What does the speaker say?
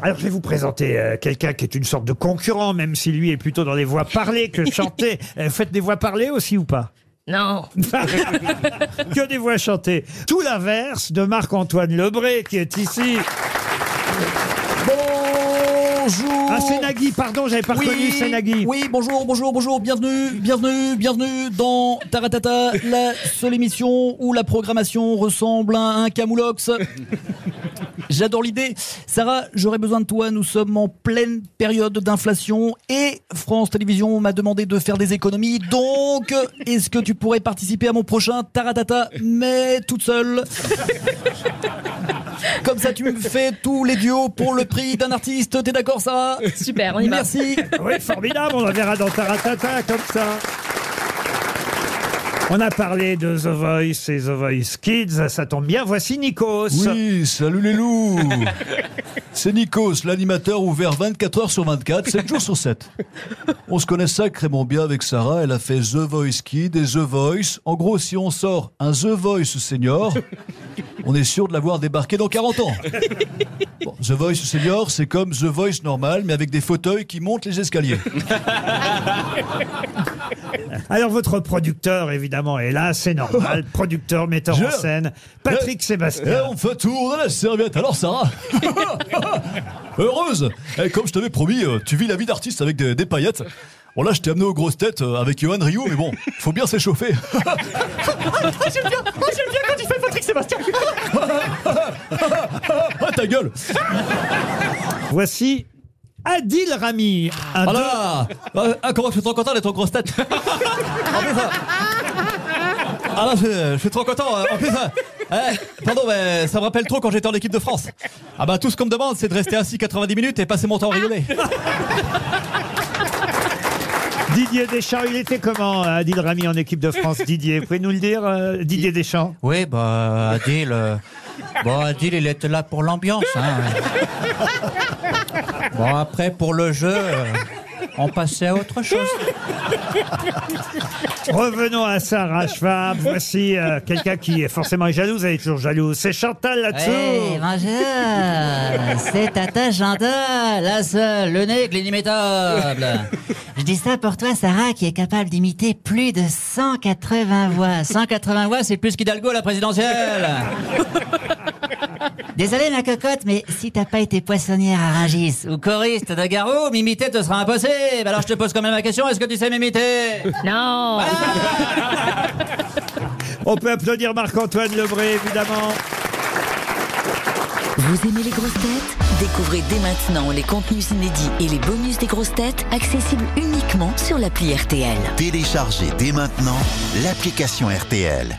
Alors je vais vous présenter euh, quelqu'un qui est une sorte de concurrent, même si lui est plutôt dans les voix parlées que chantées. Euh, faites des voix parlées aussi ou pas? Non. que des voix chantées. Tout l'inverse de Marc-Antoine Lebré qui est ici. Bonjour Ah, c'est Nagui, pardon, j'avais pas reconnu, c'est Nagui. Oui, bonjour, bonjour, bonjour, bienvenue, bienvenue, bienvenue dans Taratata, la seule émission où la programmation ressemble à un camoulox. J'adore l'idée. Sarah, j'aurais besoin de toi, nous sommes en pleine période d'inflation et France Télévisions m'a demandé de faire des économies, donc est-ce que tu pourrais participer à mon prochain Taratata, mais toute seule? Comme ça, tu me fais tous les duos pour le prix d'un artiste. T'es d'accord, Sarah Super, on y va. Merci. Oui, formidable, on la verra dans Taratata comme ça. On a parlé de The Voice et The Voice Kids, ça tombe bien, voici Nikos. Oui, salut les loups C'est Nikos, l'animateur ouvert 24 heures sur 24, 7 jours sur 7. On se connaît sacrément bien avec Sarah, elle a fait The Voice Kid et The Voice. En gros, si on sort un The Voice senior, on est sûr de l'avoir débarqué dans 40 ans. The Voice senior, c'est comme The Voice normal, mais avec des fauteuils qui montent les escaliers. Alors votre producteur, évidemment, est là, c'est normal. Producteur, metteur en scène, Patrick Et Sébastien. on fait tourner la serviette. Alors Sarah Heureuse Eh, Comme je t'avais promis, euh, tu vis la vie d'artiste avec des, des paillettes. Bon là, je t'ai amené aux grosses têtes euh, avec Johan Rio, mais bon, faut bien s'échauffer. Ah, ta gueule Voici Adil Rami. Un deux- Voilà Euh, ah, Comment je suis trop content d'être en grosse tête En plus, euh, Ah là, je, je suis trop content. euh, En plus, euh, eh, pardon, mais ça me rappelle trop quand j'étais en équipe de France. Ah bah tout ce qu'on me demande, c'est de rester assis 90 minutes et passer mon temps à rigoler. Didier Deschamps, il était comment, Adil Rami, en équipe de France Didier, pouvez nous le dire, euh, Didier Deschamps? Oui, bah, Adil, euh, bon, Adil, il était là pour l'ambiance. Hein. Bon, après, pour le jeu, euh, on passait à autre chose. Revenons à Sarah Schwab. Voici euh, quelqu'un qui est forcément jalouse, elle est toujours jalouse. C'est Chantal là-dessous. Hey, bonjour, c'est Tata Chantal, la seule, le nègre, l'inimitable. Je dis ça pour toi, Sarah, qui est capable d'imiter plus de 180 voix. 180 voix, c'est plus qu'Hidalgo à la présidentielle. Désolé, ma cocotte, mais si t'as pas été poissonnière à Rungis ou choriste de Garou, m'imiter te sera impossible. Alors je te pose quand même la question, est-ce que tu sais m'imiter? Non. On peut applaudir Marc-Antoine Lebré, évidemment. Vous aimez les grosses têtes? Découvrez dès maintenant les contenus inédits et les bonus des grosses têtes accessibles uniquement sur l'appli RTL. Téléchargez dès maintenant l'application RTL.